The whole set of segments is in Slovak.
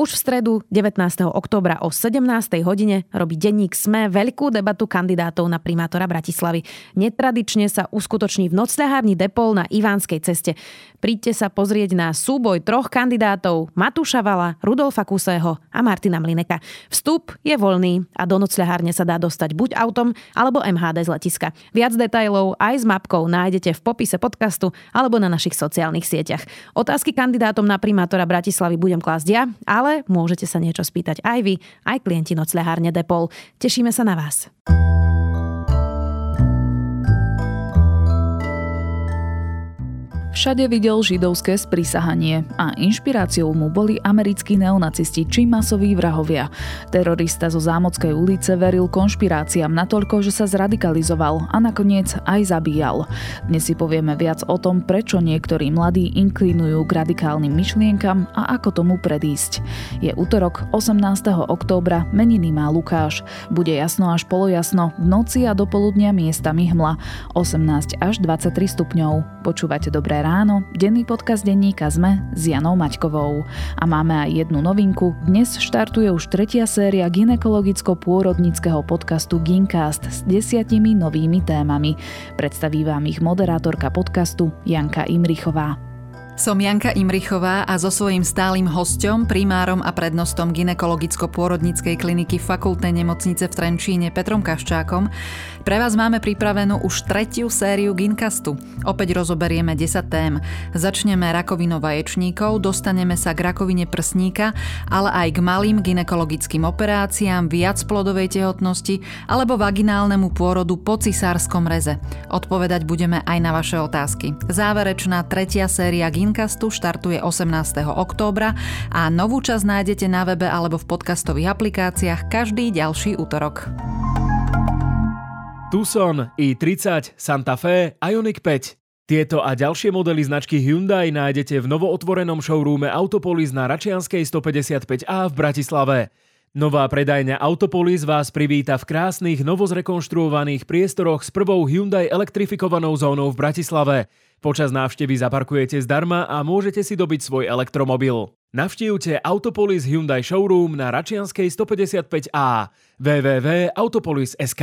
Už v stredu 19. oktobra o 17. hodine robí denník SME veľkú debatu kandidátov na primátora Bratislavy. Netradične sa uskutoční v nocľahárni Depol na Ivánskej ceste. Príďte sa pozrieť na súboj troch kandidátov Matúša Vala, Rudolfa Kusého a Martina Mlineka. Vstup je voľný a do nocľahárne sa dá dostať buď autom alebo MHD z letiska. Viac detajlov aj s mapkou nájdete v popise podcastu alebo na našich sociálnych sieťach. Otázky kandidátom na primátora Bratislavy budem klásť ja, ale ale môžete sa niečo spýtať aj vy, aj klienti nocľahárne Depol. Tešíme sa na vás. Všade videl židovské sprísahanie a inšpiráciou mu boli americkí neonacisti či masoví vrahovia. Terorista zo Zámockej ulice veril konšpiráciám natoľko, že sa zradikalizoval a nakoniec aj zabíjal. Dnes si povieme viac o tom, prečo niektorí mladí inklinujú k radikálnym myšlienkam a ako tomu predísť. Je útorok 18. októbra, meniny má Lukáš. Bude jasno až polojasno, v noci a do poludnia miestami hmla. 18 až 23 stupňov. Počúvate dobré ráno ráno, denný podcast denníka ZME s Janou Maťkovou. A máme aj jednu novinku. Dnes štartuje už tretia séria ginekologicko-pôrodnického podcastu Gincast s desiatimi novými témami. Predstaví vám ich moderátorka podcastu Janka Imrichová. Som Janka Imrichová a so svojím stálym hostom, primárom a prednostom ginekologicko-pôrodníckej kliniky fakultnej nemocnice v Trenčíne Petrom Kaščákom pre vás máme pripravenú už tretiu sériu Ginkastu. Opäť rozoberieme 10 tém. Začneme rakovinou vaječníkov, dostaneme sa k rakovine prsníka, ale aj k malým ginekologickým operáciám, viacplodovej tehotnosti alebo vaginálnemu pôrodu po cisárskom reze. Odpovedať budeme aj na vaše otázky. Záverečná tretia séria Ginkastu Podcastu štartuje 18. októbra a novú časť nájdete na webe alebo v podcastových aplikáciách každý ďalší útorok. Tucson, i30, Santa Fe, Ioniq 5. Tieto a ďalšie modely značky Hyundai nájdete v novootvorenom showroome Autopolis na Račianskej 155A v Bratislave. Nová predajňa Autopolis vás privíta v krásnych, novozrekonštruovaných priestoroch s prvou Hyundai elektrifikovanou zónou v Bratislave. Počas návštevy zaparkujete zdarma a môžete si dobiť svoj elektromobil. Navštívte Autopolis Hyundai Showroom na Račianskej 155A www.autopolis.sk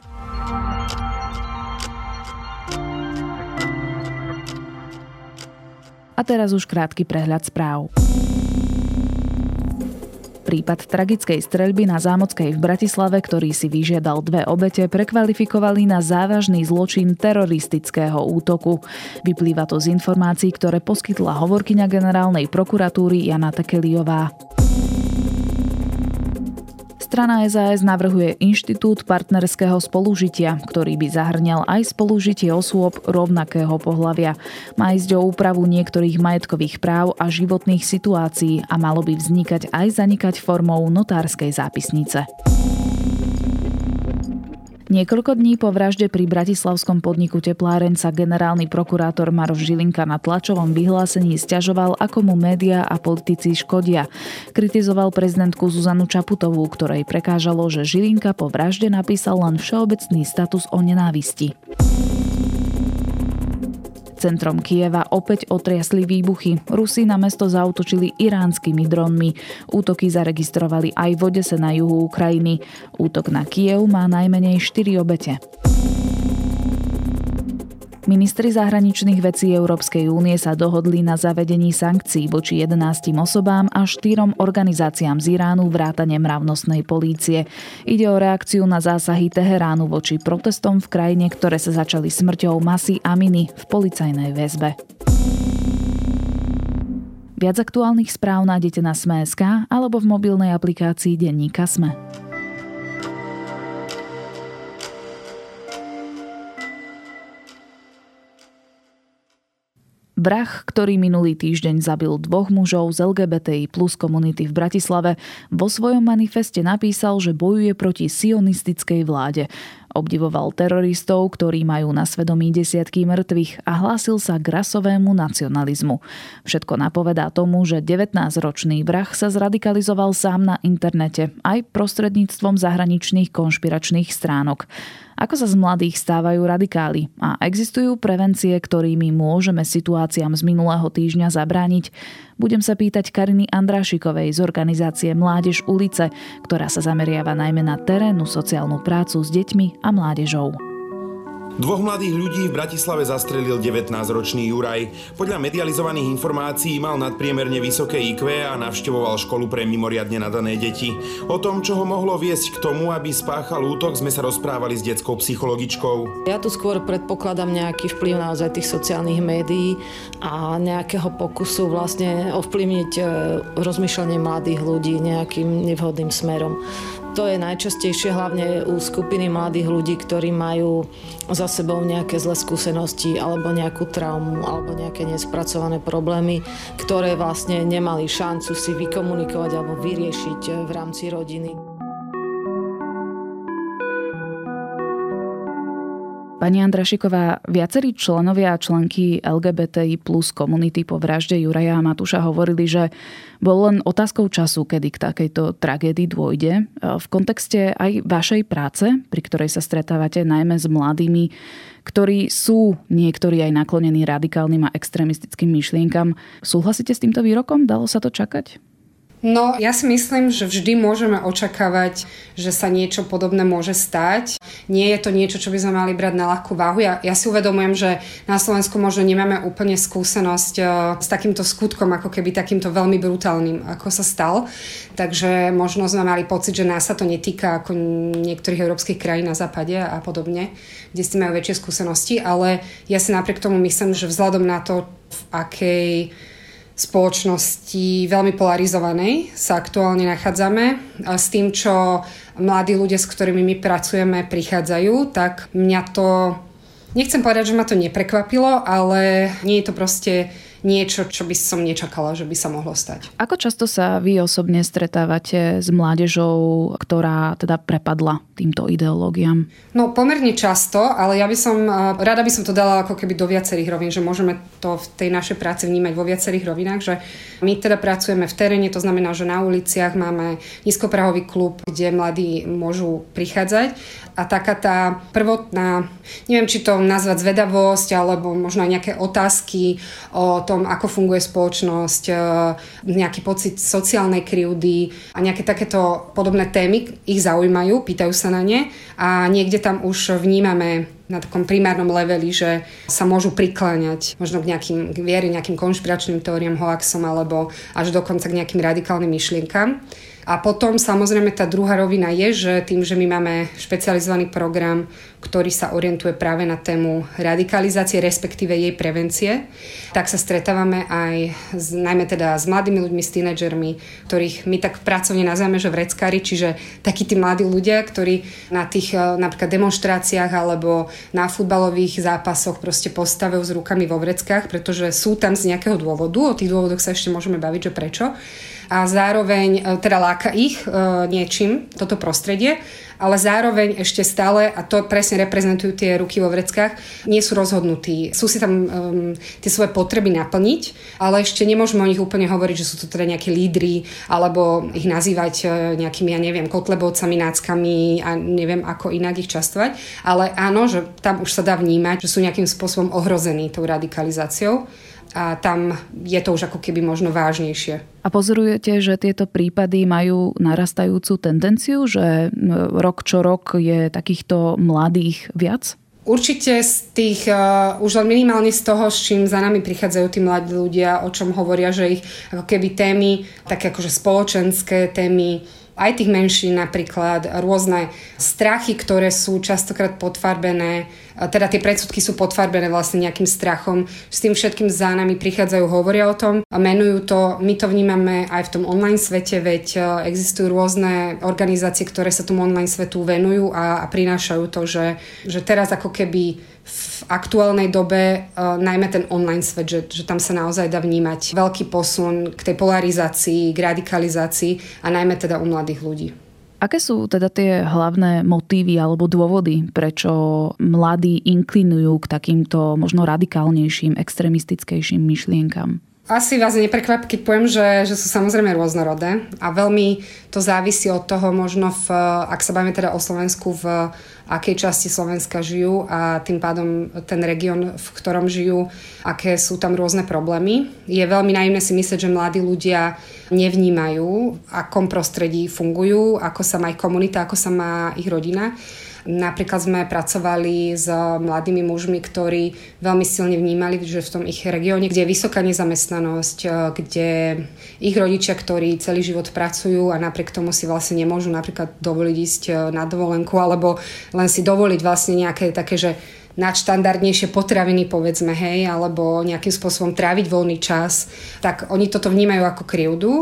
A teraz už krátky prehľad správ. Prípad tragickej streľby na Zámockej v Bratislave, ktorý si vyžiadal dve obete, prekvalifikovali na závažný zločin teroristického útoku. Vyplýva to z informácií, ktoré poskytla hovorkyňa generálnej prokuratúry Jana Tekeliová. Strana SAS navrhuje inštitút partnerského spolužitia, ktorý by zahrňal aj spolužitie osôb rovnakého pohľavia. Má ísť o úpravu niektorých majetkových práv a životných situácií a malo by vznikať aj zanikať formou notárskej zápisnice. Niekoľko dní po vražde pri bratislavskom podniku Tepláren sa generálny prokurátor Maroš Žilinka na tlačovom vyhlásení stiažoval, ako mu média a politici škodia. Kritizoval prezidentku Zuzanu Čaputovú, ktorej prekážalo, že Žilinka po vražde napísal len všeobecný status o nenávisti. Centrom Kieva opäť otriasli výbuchy. Rusi na mesto zautočili iránskymi dronmi. Útoky zaregistrovali aj v Odese na juhu Ukrajiny. Útok na Kiev má najmenej 4 obete. Ministri zahraničných vecí Európskej únie sa dohodli na zavedení sankcií voči 11 osobám a 4 organizáciám z Iránu vrátane mravnostnej polície. Ide o reakciu na zásahy Teheránu voči protestom v krajine, ktoré sa začali smrťou Masy Aminy v policajnej väzbe. Viac aktuálnych správ nájdete na Sme.sk alebo v mobilnej aplikácii Denníka Sme. Vrah, ktorý minulý týždeň zabil dvoch mužov z LGBTI plus komunity v Bratislave, vo svojom manifeste napísal, že bojuje proti sionistickej vláde. Obdivoval teroristov, ktorí majú na svedomí desiatky mŕtvych a hlásil sa k rasovému nacionalizmu. Všetko napovedá tomu, že 19-ročný vrah sa zradikalizoval sám na internete aj prostredníctvom zahraničných konšpiračných stránok. Ako sa z mladých stávajú radikáli a existujú prevencie, ktorými môžeme situáciám z minulého týždňa zabrániť? Budem sa pýtať Kariny Andrášikovej z organizácie Mládež ulice, ktorá sa zameriava najmä na terénnu sociálnu prácu s deťmi a mládežou. Dvoch mladých ľudí v Bratislave zastrelil 19-ročný Juraj. Podľa medializovaných informácií mal nadpriemerne vysoké IQ a navštevoval školu pre mimoriadne nadané deti. O tom, čo ho mohlo viesť k tomu, aby spáchal útok, sme sa rozprávali s detskou psychologičkou. Ja tu skôr predpokladám nejaký vplyv naozaj tých sociálnych médií a nejakého pokusu vlastne ovplyvniť e, rozmýšľanie mladých ľudí nejakým nevhodným smerom. To je najčastejšie hlavne u skupiny mladých ľudí, ktorí majú za sebou nejaké zlé skúsenosti alebo nejakú traumu alebo nejaké nespracované problémy, ktoré vlastne nemali šancu si vykomunikovať alebo vyriešiť v rámci rodiny. Pani Andrašiková, viacerí členovia a členky LGBTI plus komunity po vražde Juraja a Matúša hovorili, že bol len otázkou času, kedy k takejto tragédii dôjde. V kontexte aj vašej práce, pri ktorej sa stretávate najmä s mladými, ktorí sú niektorí aj naklonení radikálnym a extrémistickým myšlienkam, súhlasíte s týmto výrokom? Dalo sa to čakať? No, ja si myslím, že vždy môžeme očakávať, že sa niečo podobné môže stať. Nie je to niečo, čo by sme mali brať na ľahkú váhu. Ja, ja si uvedomujem, že na Slovensku možno nemáme úplne skúsenosť uh, s takýmto skutkom, ako keby takýmto veľmi brutálnym, ako sa stal. Takže možno sme mali pocit, že nás sa to netýka ako niektorých európskych krajín na západe a podobne, kde si majú väčšie skúsenosti, ale ja si napriek tomu myslím, že vzhľadom na to, v akej spoločnosti veľmi polarizovanej sa aktuálne nachádzame. S tým, čo mladí ľudia, s ktorými my pracujeme, prichádzajú, tak mňa to, nechcem povedať, že ma to neprekvapilo, ale nie je to proste niečo, čo by som nečakala, že by sa mohlo stať. Ako často sa vy osobne stretávate s mládežou, ktorá teda prepadla týmto ideológiám? No pomerne často, ale ja by som, eh, rada by som to dala ako keby do viacerých rovín, že môžeme to v tej našej práci vnímať vo viacerých rovinách, že my teda pracujeme v teréne, to znamená, že na uliciach máme nízkoprahový klub, kde mladí môžu prichádzať a taká tá prvotná, neviem či to nazvať zvedavosť, alebo možno nejaké otázky o tom, ako funguje spoločnosť, e, nejaký pocit sociálnej krivdy a nejaké takéto podobné témy ich zaujímajú, pýtajú sa na ne a niekde tam už vnímame na takom primárnom leveli, že sa môžu prikláňať možno k nejakým k viere, nejakým konšpiračným teóriám, hoaxom alebo až dokonca k nejakým radikálnym myšlienkam. A potom samozrejme tá druhá rovina je, že tým, že my máme špecializovaný program, ktorý sa orientuje práve na tému radikalizácie, respektíve jej prevencie, tak sa stretávame aj s, najmä teda s mladými ľuďmi, s tínedžermi, ktorých my tak pracovne nazývame, že vreckári, čiže takí tí mladí ľudia, ktorí na tých e, napríklad demonstráciách alebo na futbalových zápasoch proste postavujú s rukami vo vreckách, pretože sú tam z nejakého dôvodu, o tých dôvodoch sa ešte môžeme baviť, že prečo a zároveň e, teda láka ich e, niečím, toto prostredie, ale zároveň ešte stále, a to presne reprezentujú tie ruky vo vreckách, nie sú rozhodnutí. Sú si tam um, tie svoje potreby naplniť, ale ešte nemôžeme o nich úplne hovoriť, že sú to teda nejakí lídry, alebo ich nazývať uh, nejakými, ja neviem, kotlebovcami, náckami a neviem, ako inak ich častovať. Ale áno, že tam už sa dá vnímať, že sú nejakým spôsobom ohrození tou radikalizáciou a tam je to už ako keby možno vážnejšie. A pozorujete, že tieto prípady majú narastajúcu tendenciu, že rok čo rok je takýchto mladých viac? Určite z tých, uh, už len minimálne z toho, s čím za nami prichádzajú tí mladí ľudia, o čom hovoria, že ich ako keby témy, také akože spoločenské témy, aj tých menšín napríklad, rôzne strachy, ktoré sú častokrát podfarbené, teda tie predsudky sú podfarbené vlastne nejakým strachom. S tým všetkým za nami prichádzajú, hovoria o tom menujú to. My to vnímame aj v tom online svete, veď e, existujú rôzne organizácie, ktoré sa tomu online svetu venujú a, a prinášajú to, že, že teraz ako keby v aktuálnej dobe uh, najmä ten online svet, že, že tam sa naozaj dá vnímať veľký posun k tej polarizácii, k radikalizácii a najmä teda u mladých ľudí. Aké sú teda tie hlavné motívy alebo dôvody, prečo mladí inklinujú k takýmto možno radikálnejším, extremistickejším myšlienkam? Asi vás neprekvapí, keď poviem, že, že sú samozrejme rôznorodé a veľmi to závisí od toho možno, v, ak sa bavíme teda o Slovensku, v akej časti Slovenska žijú a tým pádom ten región, v ktorom žijú, aké sú tam rôzne problémy. Je veľmi naivné si myslieť, že mladí ľudia nevnímajú, akom prostredí fungujú, ako sa má ich komunita, ako sa má ich rodina. Napríklad sme pracovali s mladými mužmi, ktorí veľmi silne vnímali, že v tom ich regióne, kde je vysoká nezamestnanosť, e, kde ich rodičia, ktorí celý život pracujú a napriek tomu si vlastne nemôžu napríklad dovoliť ísť e, na dovolenku alebo len si dovoliť vlastne nejaké také, že nadštandardnejšie potraviny, povedzme, hej, alebo nejakým spôsobom tráviť voľný čas, tak oni toto vnímajú ako krivdu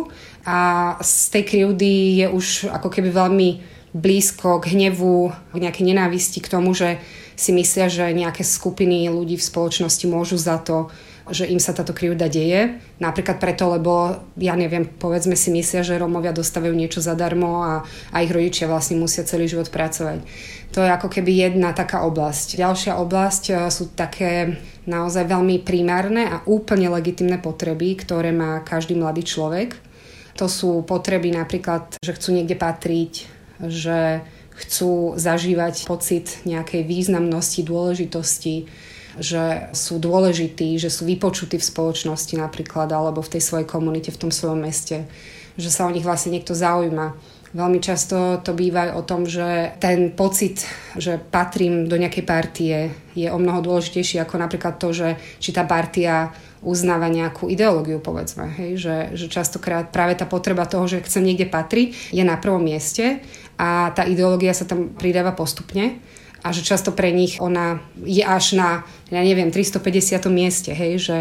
a z tej krivdy je už ako keby veľmi blízko k hnevu, k nejakej nenávisti, k tomu, že si myslia, že nejaké skupiny ľudí v spoločnosti môžu za to, že im sa táto krivda deje. Napríklad preto, lebo ja neviem, povedzme si myslia, že Romovia dostávajú niečo zadarmo a, a ich rodičia vlastne musia celý život pracovať. To je ako keby jedna taká oblasť. Ďalšia oblasť e, sú také naozaj veľmi primárne a úplne legitimné potreby, ktoré má každý mladý človek. To sú potreby napríklad, že chcú niekde patriť, že chcú zažívať pocit nejakej významnosti, dôležitosti, že sú dôležití, že sú vypočutí v spoločnosti napríklad, alebo v tej svojej komunite, v tom svojom meste, že sa o nich vlastne niekto zaujíma. Veľmi často to býva o tom, že ten pocit, že patrím do nejakej partie, je o mnoho dôležitejší ako napríklad to, že či tá partia uznáva nejakú ideológiu, povedzme. Hej? Že, že častokrát práve tá potreba toho, že chcem niekde patriť, je na prvom mieste a tá ideológia sa tam pridáva postupne a že často pre nich ona je až na, ja neviem, 350. mieste, hej, že,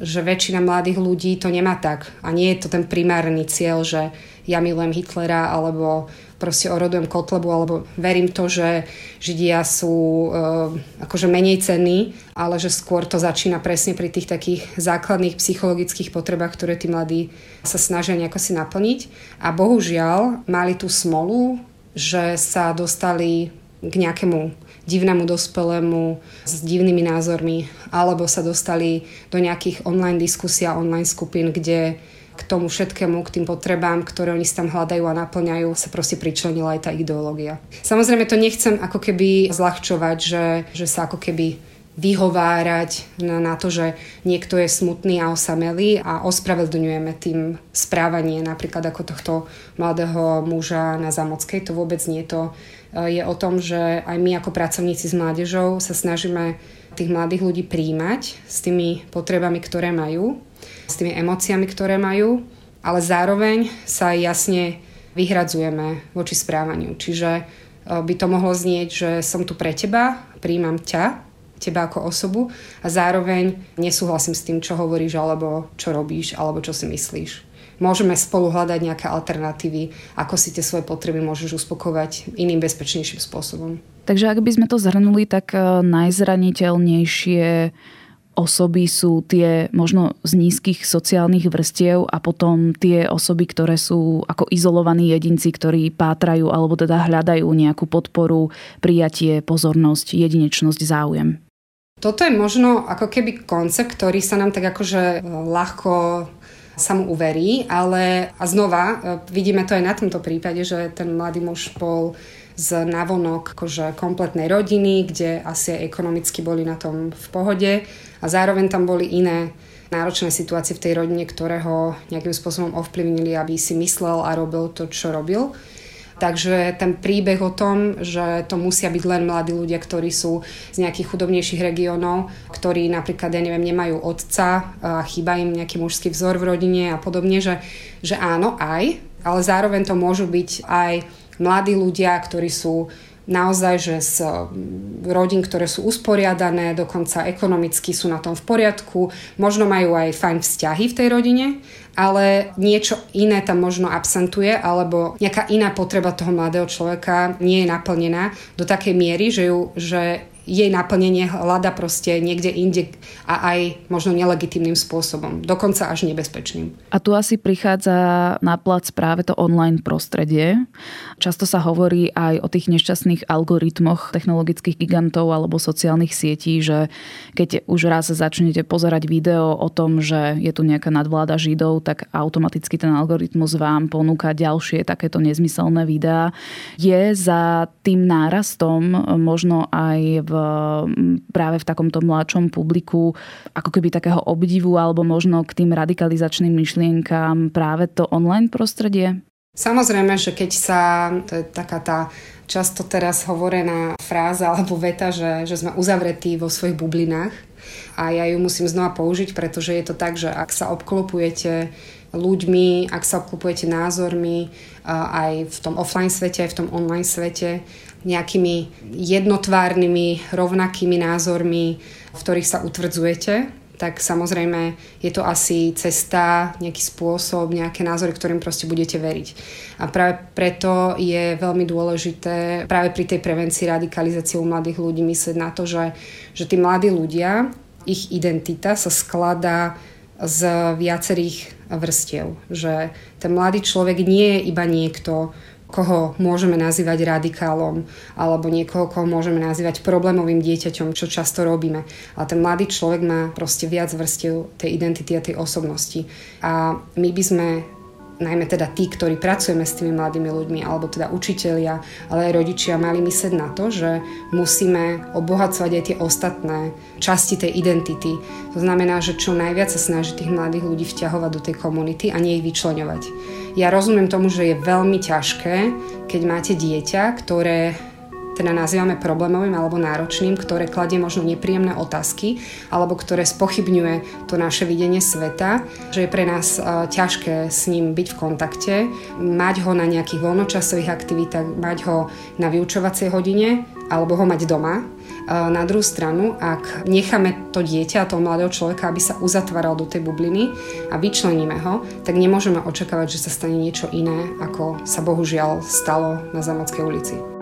že väčšina mladých ľudí to nemá tak a nie je to ten primárny cieľ, že ja milujem Hitlera alebo proste orodujem Kotlebu alebo verím to, že Židia sú uh, akože menej cenní, ale že skôr to začína presne pri tých takých základných psychologických potrebách, ktoré tí mladí sa snažia nejako si naplniť. A bohužiaľ mali tú smolu, že sa dostali k nejakému divnému dospelému s divnými názormi, alebo sa dostali do nejakých online diskusí online skupín, kde k tomu všetkému, k tým potrebám, ktoré oni si tam hľadajú a naplňajú, sa proste pričlenila aj tá ideológia. Samozrejme to nechcem ako keby zľahčovať, že, že sa ako keby vyhovárať na, na to, že niekto je smutný a osamelý a ospravedlňujeme tým správanie napríklad ako tohto mladého muža na Zamockej. To vôbec nie to. Je o tom, že aj my ako pracovníci s mládežou sa snažíme tých mladých ľudí príjmať s tými potrebami, ktoré majú s tými emóciami, ktoré majú, ale zároveň sa jasne vyhradzujeme voči správaniu. Čiže e, by to mohlo znieť, že som tu pre teba, príjmam ťa, teba ako osobu a zároveň nesúhlasím s tým, čo hovoríš, alebo čo robíš, alebo čo si myslíš. Môžeme spolu hľadať nejaké alternatívy, ako si tie svoje potreby môžeš uspokovať iným bezpečnejším spôsobom. Takže ak by sme to zhrnuli, tak e, najzraniteľnejšie osoby sú tie možno z nízkych sociálnych vrstiev a potom tie osoby, ktoré sú ako izolovaní jedinci, ktorí pátrajú alebo teda hľadajú nejakú podporu, prijatie, pozornosť, jedinečnosť, záujem. Toto je možno ako keby koncept, ktorý sa nám tak akože e, ľahko sa mu uverí, ale a znova e, vidíme to aj na tomto prípade, že ten mladý muž bol z navonok akože kompletnej rodiny, kde asi ekonomicky boli na tom v pohode a zároveň tam boli iné náročné situácie v tej rodine, ktoré ho nejakým spôsobom ovplyvnili, aby si myslel a robil to, čo robil. Takže ten príbeh o tom, že to musia byť len mladí ľudia, ktorí sú z nejakých chudobnejších regiónov, ktorí napríklad, ja neviem, nemajú otca, chýba im nejaký mužský vzor v rodine a podobne, že, že áno, aj, ale zároveň to môžu byť aj mladí ľudia, ktorí sú naozaj, že z mm, rodín, ktoré sú usporiadané, dokonca ekonomicky sú na tom v poriadku, možno majú aj fajn vzťahy v tej rodine, ale niečo iné tam možno absentuje, alebo nejaká iná potreba toho mladého človeka nie je naplnená do takej miery, že, ju, že jej naplnenie hľada proste niekde inde a aj možno nelegitímnym spôsobom, dokonca až nebezpečným. A tu asi prichádza na plac práve to online prostredie. Často sa hovorí aj o tých nešťastných algoritmoch technologických gigantov alebo sociálnych sietí, že keď už raz začnete pozerať video o tom, že je tu nejaká nadvláda Židov, tak automaticky ten algoritmus vám ponúka ďalšie takéto nezmyselné videá. Je za tým nárastom možno aj v práve v takomto mladšom publiku ako keby takého obdivu alebo možno k tým radikalizačným myšlienkám práve to online prostredie? Samozrejme, že keď sa, to je taká tá často teraz hovorená fráza alebo veta, že, že sme uzavretí vo svojich bublinách a ja ju musím znova použiť, pretože je to tak, že ak sa obklopujete ľuďmi, ak sa obklopujete názormi aj v tom offline svete, aj v tom online svete, nejakými jednotvárnymi, rovnakými názormi, v ktorých sa utvrdzujete, tak samozrejme je to asi cesta, nejaký spôsob, nejaké názory, ktorým proste budete veriť. A práve preto je veľmi dôležité práve pri tej prevencii radikalizácie u mladých ľudí myslieť na to, že, že tí mladí ľudia, ich identita sa skladá z viacerých vrstiev. Že ten mladý človek nie je iba niekto, koho môžeme nazývať radikálom alebo niekoho, koho môžeme nazývať problémovým dieťaťom, čo často robíme. Ale ten mladý človek má proste viac vrstiev tej identity a tej osobnosti. A my by sme najmä teda tí, ktorí pracujeme s tými mladými ľuďmi, alebo teda učitelia, ale aj rodičia, mali myslieť na to, že musíme obohacovať aj tie ostatné časti tej identity. To znamená, že čo najviac sa snaží tých mladých ľudí vťahovať do tej komunity a nie ich vyčleňovať. Ja rozumiem tomu, že je veľmi ťažké, keď máte dieťa, ktoré teda nazývame problémovým alebo náročným, ktoré kladie možno nepríjemné otázky alebo ktoré spochybňuje to naše videnie sveta, že je pre nás uh, ťažké s ním byť v kontakte, mať ho na nejakých voľnočasových aktivitách, mať ho na vyučovacej hodine alebo ho mať doma. Na druhú stranu, ak necháme to dieťa, toho mladého človeka, aby sa uzatváral do tej bubliny a vyčleníme ho, tak nemôžeme očakávať, že sa stane niečo iné, ako sa bohužiaľ stalo na Zamockej ulici.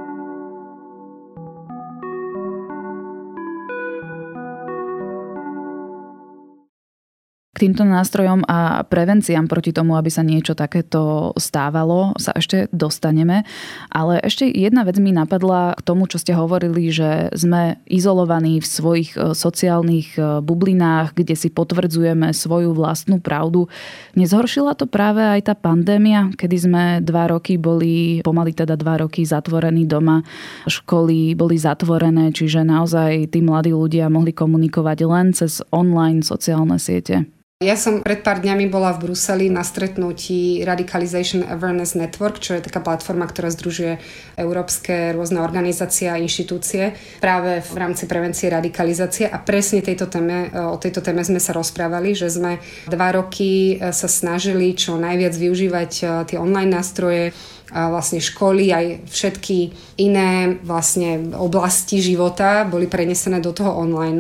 Týmto nástrojom a prevenciám proti tomu, aby sa niečo takéto stávalo, sa ešte dostaneme. Ale ešte jedna vec mi napadla k tomu, čo ste hovorili, že sme izolovaní v svojich e, sociálnych e, bublinách, kde si potvrdzujeme svoju vlastnú pravdu. Nezhoršila to práve aj tá pandémia, kedy sme dva roky boli, pomaly teda dva roky zatvorení doma, školy boli zatvorené, čiže naozaj tí mladí ľudia mohli komunikovať len cez online sociálne siete. Ja som pred pár dňami bola v Bruseli na stretnutí Radicalization Awareness Network, čo je taká platforma, ktorá združuje európske rôzne organizácie a inštitúcie práve v rámci prevencie radikalizácie. A presne tejto téme, o tejto téme sme sa rozprávali, že sme dva roky sa snažili čo najviac využívať tie online nástroje, vlastne školy, aj všetky iné vlastne oblasti života boli prenesené do toho online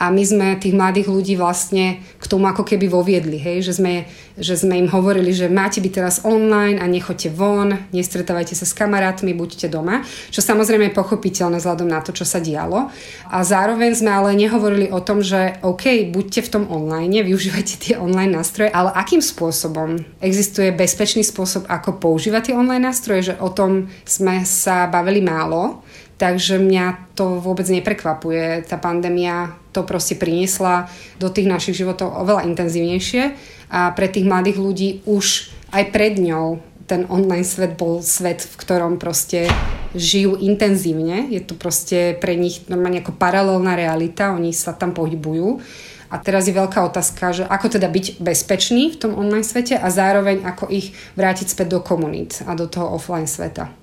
a my sme tých mladých ľudí vlastne k tomu ako keby voviedli, hej, že sme, že sme im hovorili, že máte byť teraz online a nechoďte von, nestretávajte sa s kamarátmi, buďte doma, čo samozrejme je pochopiteľné vzhľadom na to, čo sa dialo. A zároveň sme ale nehovorili o tom, že OK, buďte v tom online, využívajte tie online nástroje, ale akým spôsobom? Existuje bezpečný spôsob, ako používať tie online nástroje, že o tom sme sa bavili málo, takže mňa to vôbec neprekvapuje. Tá pandémia to proste priniesla do tých našich životov oveľa intenzívnejšie a pre tých mladých ľudí už aj pred ňou ten online svet bol svet, v ktorom proste žijú intenzívne. Je to proste pre nich normálne ako paralelná realita, oni sa tam pohybujú. A teraz je veľká otázka, že ako teda byť bezpečný v tom online svete a zároveň ako ich vrátiť späť do komunít a do toho offline sveta.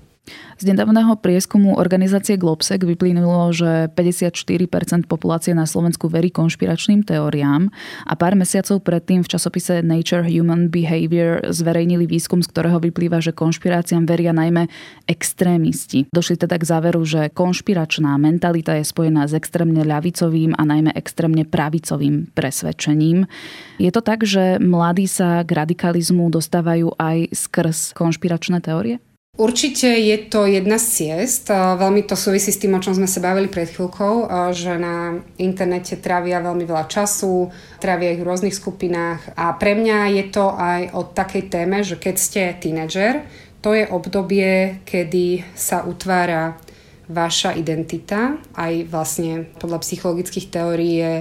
Z nedávneho prieskumu organizácie Globsec vyplynulo, že 54% populácie na Slovensku verí konšpiračným teóriám a pár mesiacov predtým v časopise Nature Human Behavior zverejnili výskum, z ktorého vyplýva, že konšpiráciám veria najmä extrémisti. Došli teda k záveru, že konšpiračná mentalita je spojená s extrémne ľavicovým a najmä extrémne pravicovým presvedčením. Je to tak, že mladí sa k radikalizmu dostávajú aj skrz konšpiračné teórie? Určite je to jedna z ciest. Veľmi to súvisí s tým, o čom sme sa bavili pred chvíľkou, že na internete trávia veľmi veľa času, trávia ich v rôznych skupinách a pre mňa je to aj o takej téme, že keď ste tínedžer, to je obdobie, kedy sa utvára vaša identita, aj vlastne podľa psychologických teórií je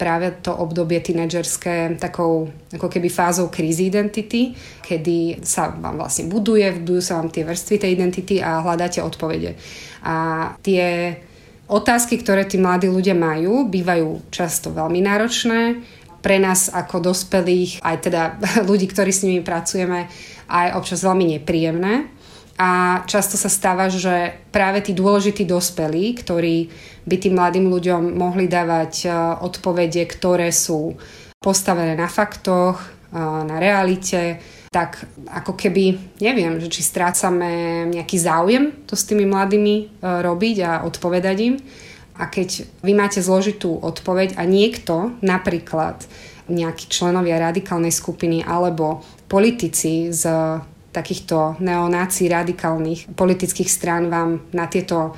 práve to obdobie tínedžerské takou ako keby fázou krízy identity, kedy sa vám vlastne buduje, budujú sa vám tie vrstvy tej identity a hľadáte odpovede. A tie otázky, ktoré tí mladí ľudia majú, bývajú často veľmi náročné, pre nás ako dospelých, aj teda ľudí, ktorí s nimi pracujeme, aj občas veľmi nepríjemné. A často sa stáva, že práve tí dôležití dospelí, ktorí by tým mladým ľuďom mohli dávať e, odpovede, ktoré sú postavené na faktoch, e, na realite, tak ako keby, neviem, že či strácame nejaký záujem to s tými mladými e, robiť a odpovedať im. A keď vy máte zložitú odpoveď a niekto, napríklad nejakí členovia radikálnej skupiny alebo politici z takýchto neonáci radikálnych politických strán vám na tieto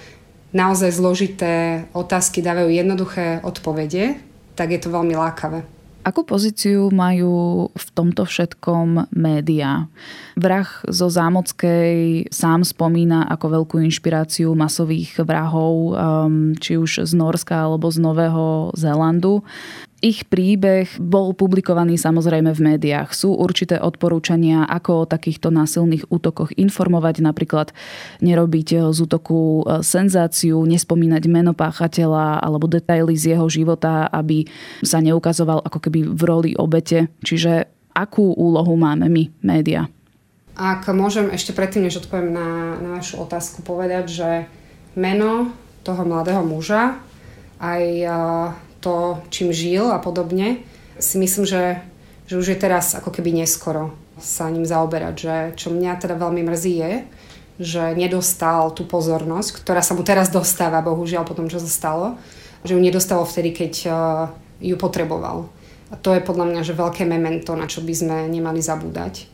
naozaj zložité otázky dávajú jednoduché odpovede, tak je to veľmi lákavé. Akú pozíciu majú v tomto všetkom médiá? Vrah zo Zámockej sám spomína ako veľkú inšpiráciu masových vrahov, um, či už z Norska alebo z Nového Zélandu. Ich príbeh bol publikovaný samozrejme v médiách. Sú určité odporúčania, ako o takýchto násilných útokoch informovať, napríklad nerobiť z útoku e, senzáciu, nespomínať meno páchateľa alebo detaily z jeho života, aby sa neukazoval ako keby v roli obete. Čiže akú úlohu máme my, média? Ak môžem ešte predtým, než odpoviem na, na vašu otázku, povedať, že meno toho mladého muža aj to, čím žil a podobne, si myslím, že, že už je teraz ako keby neskoro sa ním zaoberať. Že, čo mňa teda veľmi mrzí je, že nedostal tú pozornosť, ktorá sa mu teraz dostáva, bohužiaľ po tom, čo sa stalo, že ju nedostal vtedy, keď uh, ju potreboval. A to je podľa mňa že veľké memento, na čo by sme nemali zabúdať.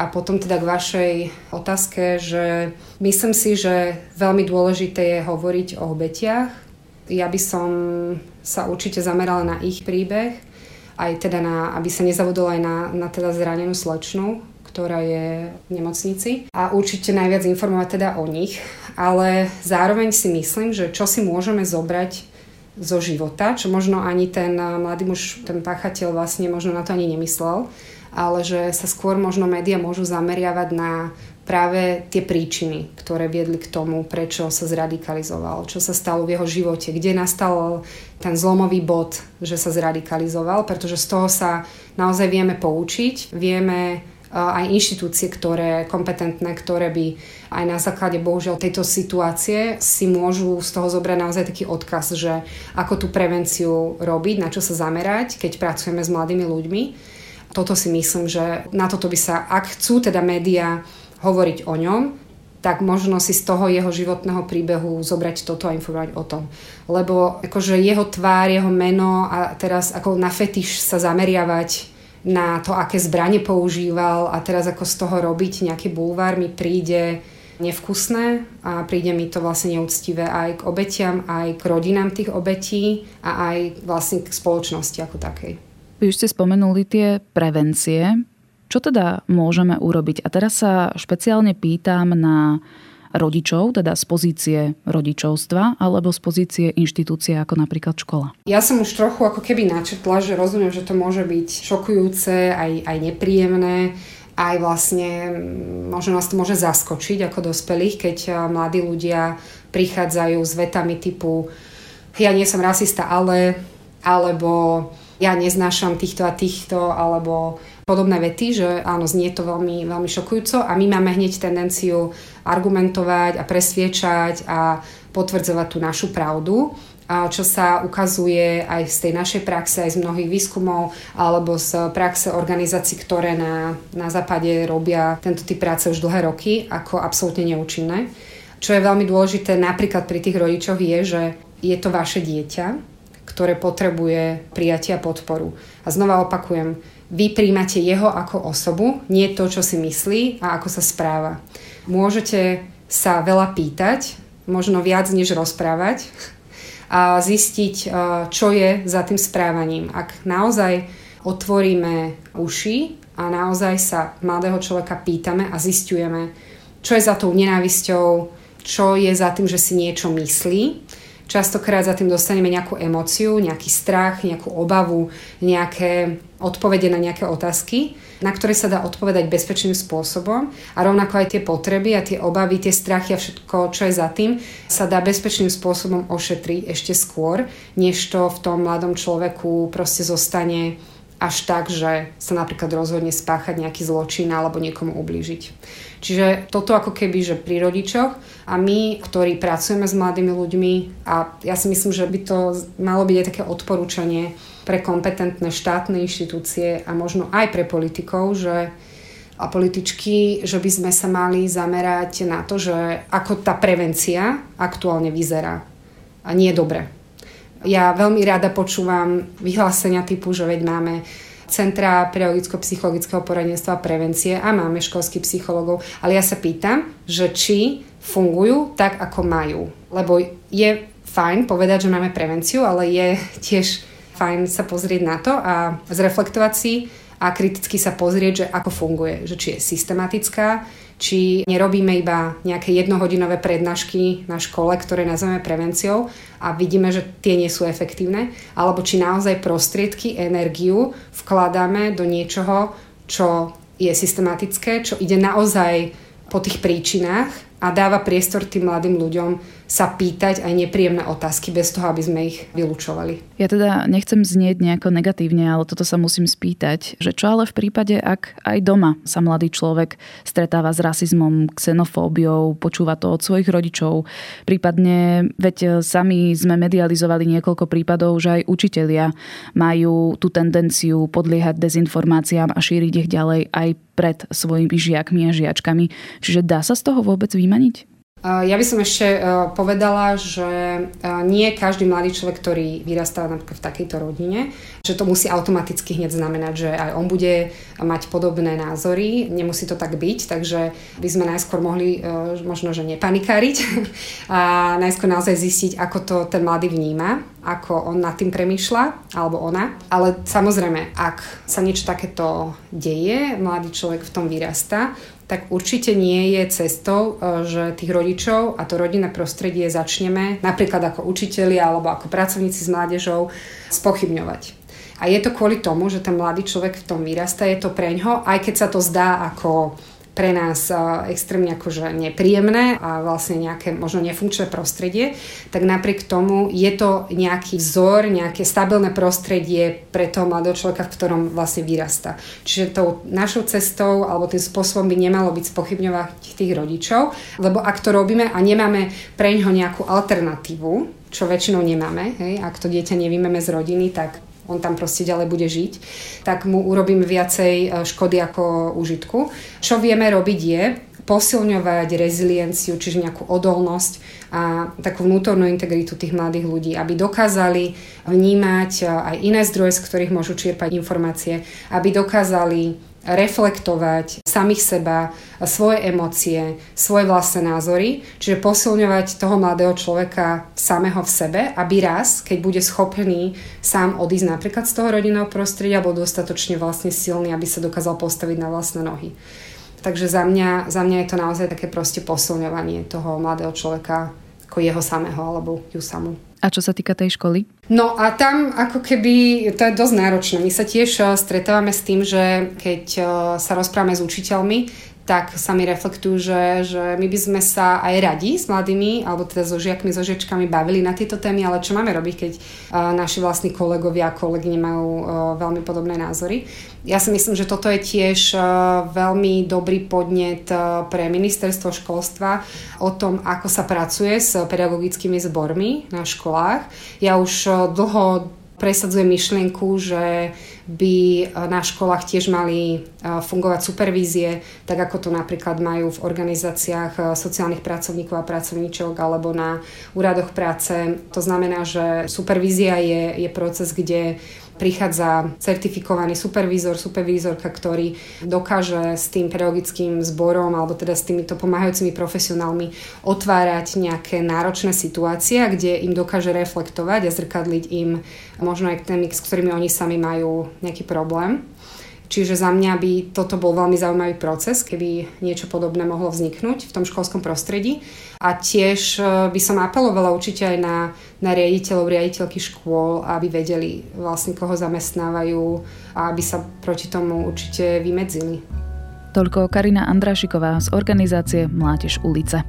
A potom teda k vašej otázke, že myslím si, že veľmi dôležité je hovoriť o obetiach, ja by som sa určite zamerala na ich príbeh, aj teda na, aby sa nezavodol aj na, na teda zranenú slečnu, ktorá je v nemocnici. A určite najviac informovať teda o nich, ale zároveň si myslím, že čo si môžeme zobrať zo života, čo možno ani ten mladý muž, ten páchateľ vlastne možno na to ani nemyslel, ale že sa skôr možno média môžu zameriavať na práve tie príčiny, ktoré viedli k tomu, prečo sa zradikalizoval, čo sa stalo v jeho živote, kde nastal ten zlomový bod, že sa zradikalizoval, pretože z toho sa naozaj vieme poučiť, vieme aj inštitúcie, ktoré kompetentné, ktoré by aj na základe bohužiaľ tejto situácie si môžu z toho zobrať naozaj taký odkaz, že ako tú prevenciu robiť, na čo sa zamerať, keď pracujeme s mladými ľuďmi. Toto si myslím, že na toto by sa, ak chcú teda médiá hovoriť o ňom, tak možno si z toho jeho životného príbehu zobrať toto a informovať o tom. Lebo akože jeho tvár, jeho meno a teraz ako na fetiš sa zameriavať na to, aké zbranie používal a teraz ako z toho robiť nejaký bulvár mi príde nevkusné a príde mi to vlastne neúctivé aj k obetiam, aj k rodinám tých obetí a aj vlastne k spoločnosti ako takej. Vy už ste spomenuli tie prevencie. Čo teda môžeme urobiť? A teraz sa špeciálne pýtam na rodičov, teda z pozície rodičovstva alebo z pozície inštitúcie ako napríklad škola? Ja som už trochu ako keby načetla, že rozumiem, že to môže byť šokujúce, aj, aj nepríjemné, aj vlastne možno nás to môže zaskočiť ako dospelých, keď mladí ľudia prichádzajú s vetami typu ja nie som rasista, ale alebo ja neznášam týchto a týchto, alebo podobné vety, že áno, znie to veľmi, veľmi šokujúco a my máme hneď tendenciu argumentovať a presviečať a potvrdzovať tú našu pravdu čo sa ukazuje aj z tej našej praxe, aj z mnohých výskumov alebo z praxe organizácií, ktoré na, na západe robia tento typ práce už dlhé roky, ako absolútne neúčinné. Čo je veľmi dôležité napríklad pri tých rodičoch je, že je to vaše dieťa ktoré potrebuje prijatia podporu. A znova opakujem, vy príjmate jeho ako osobu, nie to, čo si myslí a ako sa správa. môžete sa veľa pýtať, možno viac než rozprávať a zistiť, čo je za tým správaním. Ak naozaj otvoríme uši a naozaj sa mladého človeka pýtame a zistujeme, čo je za tou nenávisťou, čo je za tým, že si niečo myslí. Častokrát za tým dostaneme nejakú emociu, nejaký strach, nejakú obavu, nejaké odpovede na nejaké otázky, na ktoré sa dá odpovedať bezpečným spôsobom. A rovnako aj tie potreby a tie obavy, tie strachy a všetko, čo je za tým, sa dá bezpečným spôsobom ošetriť ešte skôr, než to v tom mladom človeku proste zostane až tak, že sa napríklad rozhodne spáchať nejaký zločin alebo niekomu ublížiť. Čiže toto ako keby, že pri rodičoch a my, ktorí pracujeme s mladými ľuďmi a ja si myslím, že by to malo byť aj také odporúčanie pre kompetentné štátne inštitúcie a možno aj pre politikov, že a političky, že by sme sa mali zamerať na to, že ako tá prevencia aktuálne vyzerá. A nie je dobre ja veľmi rada počúvam vyhlásenia typu, že veď máme Centra pedagogicko-psychologického poradenstva a prevencie a máme školských psychologov, ale ja sa pýtam, že či fungujú tak, ako majú. Lebo je fajn povedať, že máme prevenciu, ale je tiež fajn sa pozrieť na to a zreflektovať si a kriticky sa pozrieť, že ako funguje, že či je systematická, či nerobíme iba nejaké jednohodinové prednášky na škole, ktoré nazveme prevenciou a vidíme, že tie nie sú efektívne, alebo či naozaj prostriedky, energiu vkladáme do niečoho, čo je systematické, čo ide naozaj po tých príčinách a dáva priestor tým mladým ľuďom sa pýtať aj nepríjemné otázky bez toho, aby sme ich vylúčovali. Ja teda nechcem znieť nejako negatívne, ale toto sa musím spýtať, že čo ale v prípade, ak aj doma sa mladý človek stretáva s rasizmom, xenofóbiou, počúva to od svojich rodičov, prípadne, veď sami sme medializovali niekoľko prípadov, že aj učitelia majú tú tendenciu podliehať dezinformáciám a šíriť ich ďalej aj pred svojimi žiakmi a žiačkami. Čiže dá sa z toho vôbec vymaniť? Ja by som ešte povedala, že nie každý mladý človek, ktorý vyrastá napríklad v takejto rodine, že to musí automaticky hneď znamenať, že aj on bude mať podobné názory. Nemusí to tak byť, takže by sme najskôr mohli možno, že nepanikáriť a najskôr naozaj zistiť, ako to ten mladý vníma, ako on nad tým premýšľa, alebo ona. Ale samozrejme, ak sa niečo takéto deje, mladý človek v tom vyrastá, tak určite nie je cestou, e, že tých rodičov a to rodinné prostredie začneme napríklad ako učitelia alebo ako pracovníci s mládežou spochybňovať. A je to kvôli tomu, že ten mladý človek v tom vyrastá, je to preňho, aj keď sa to zdá ako pre nás extrémne akože nepríjemné a vlastne nejaké možno nefunkčné prostredie, tak napriek tomu je to nejaký vzor, nejaké stabilné prostredie pre toho mladého človeka, v ktorom vlastne vyrasta. Čiže tou našou cestou alebo tým spôsobom by nemalo byť spochybňovať tých rodičov, lebo ak to robíme a nemáme pre ňoho nejakú alternatívu, čo väčšinou nemáme, hej, ak to dieťa nevymeme z rodiny, tak on tam proste ďalej bude žiť, tak mu urobíme viacej e, škody ako užitku. Čo vieme robiť je posilňovať rezilienciu, čiže nejakú odolnosť a takú vnútornú integritu tých mladých ľudí, aby dokázali vnímať e, aj iné zdroje, z ktorých môžu čierpať informácie, aby dokázali reflektovať samých seba, svoje emócie, svoje vlastné názory, čiže posilňovať toho mladého človeka samého v sebe, aby raz, keď bude schopný sám odísť napríklad z toho rodinného prostredia, bol dostatočne vlastne silný, aby sa dokázal postaviť na vlastné nohy. Takže za mňa, za mňa je to naozaj také proste posilňovanie toho mladého človeka ako jeho samého alebo ju samú. A čo sa týka tej školy? No a tam ako keby, to je dosť náročné. My sa tiež eh, stretávame s tým, že keď eh, sa rozprávame s učiteľmi, tak sa mi reflektujú, že, že my by sme sa aj radi s mladými, alebo teda so žiakmi, so žiečkami bavili na tieto témy, ale čo máme robiť, keď uh, naši vlastní kolegovia a kolegyne majú uh, veľmi podobné názory. Ja si myslím, že toto je tiež uh, veľmi dobrý podnet uh, pre ministerstvo školstva o tom, ako sa pracuje s pedagogickými zbormi na školách. Ja už uh, dlho presadzujem myšlienku, že by e, na školách tiež mali e, fungovať supervízie, tak ako to napríklad majú v organizáciách e, sociálnych pracovníkov a pracovníčok alebo na úradoch práce. To znamená, že supervízia je, je proces, kde prichádza certifikovaný supervízor, supervízorka, ktorý dokáže s tým pedagogickým zborom alebo teda s týmito pomáhajúcimi profesionálmi otvárať nejaké náročné situácie, kde im dokáže reflektovať a zrkadliť im možno aj témy, s ktorými oni sami majú nejaký problém. Čiže za mňa by toto bol veľmi zaujímavý proces, keby niečo podobné mohlo vzniknúť v tom školskom prostredí. A tiež e, by som apelovala určite aj na, na riaditeľov, riaditeľky škôl, aby vedeli vlastne koho zamestnávajú a aby sa proti tomu určite vymedzili. Toľko Karina Andrášiková z organizácie Mládež ulice.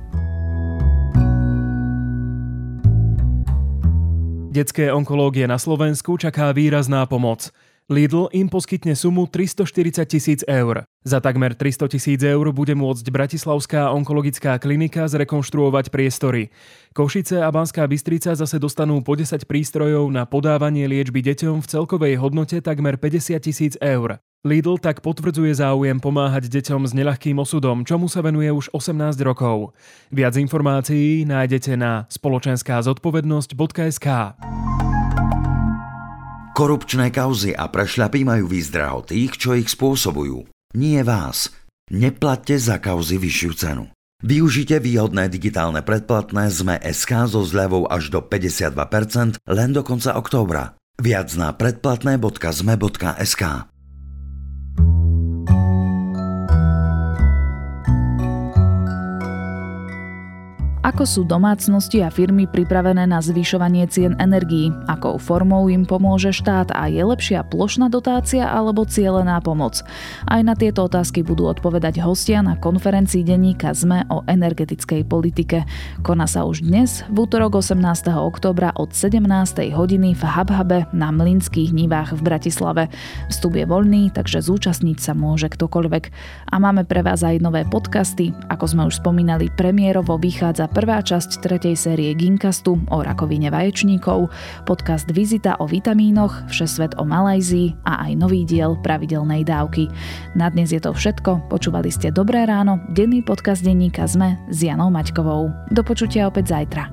Detské onkológie na Slovensku čaká výrazná pomoc. Lidl im poskytne sumu 340 tisíc eur. Za takmer 300 tisíc eur bude môcť Bratislavská onkologická klinika zrekonštruovať priestory. Košice a Banská Bystrica zase dostanú po 10 prístrojov na podávanie liečby deťom v celkovej hodnote takmer 50 tisíc eur. Lidl tak potvrdzuje záujem pomáhať deťom s neľahkým osudom, čomu sa venuje už 18 rokov. Viac informácií nájdete na spoločenská zodpovednosť.sk. Korupčné kauzy a prešľapy majú výzdraho tých, čo ich spôsobujú. Nie vás. Neplatte za kauzy vyššiu cenu. Využite výhodné digitálne predplatné ZME SK so zľavou až do 52% len do konca októbra. Viac na predplatné.zme.sk Ako sú domácnosti a firmy pripravené na zvyšovanie cien energií? Akou formou im pomôže štát a je lepšia plošná dotácia alebo cielená pomoc? Aj na tieto otázky budú odpovedať hostia na konferencii denníka ZME o energetickej politike. Koná sa už dnes, v útorok 18. oktobra od 17. hodiny v Habhabe na Mlinských nivách v Bratislave. Vstup je voľný, takže zúčastniť sa môže ktokoľvek. A máme pre vás aj nové podcasty. Ako sme už spomínali, premiérovo vychádza prvá časť tretej série Ginkastu o rakovine vaječníkov, podcast Vizita o vitamínoch, Všesvet o Malajzii a aj nový diel pravidelnej dávky. Na dnes je to všetko. Počúvali ste Dobré ráno, denný podcast denníka ZME s Janou Maťkovou. Do počutia opäť zajtra.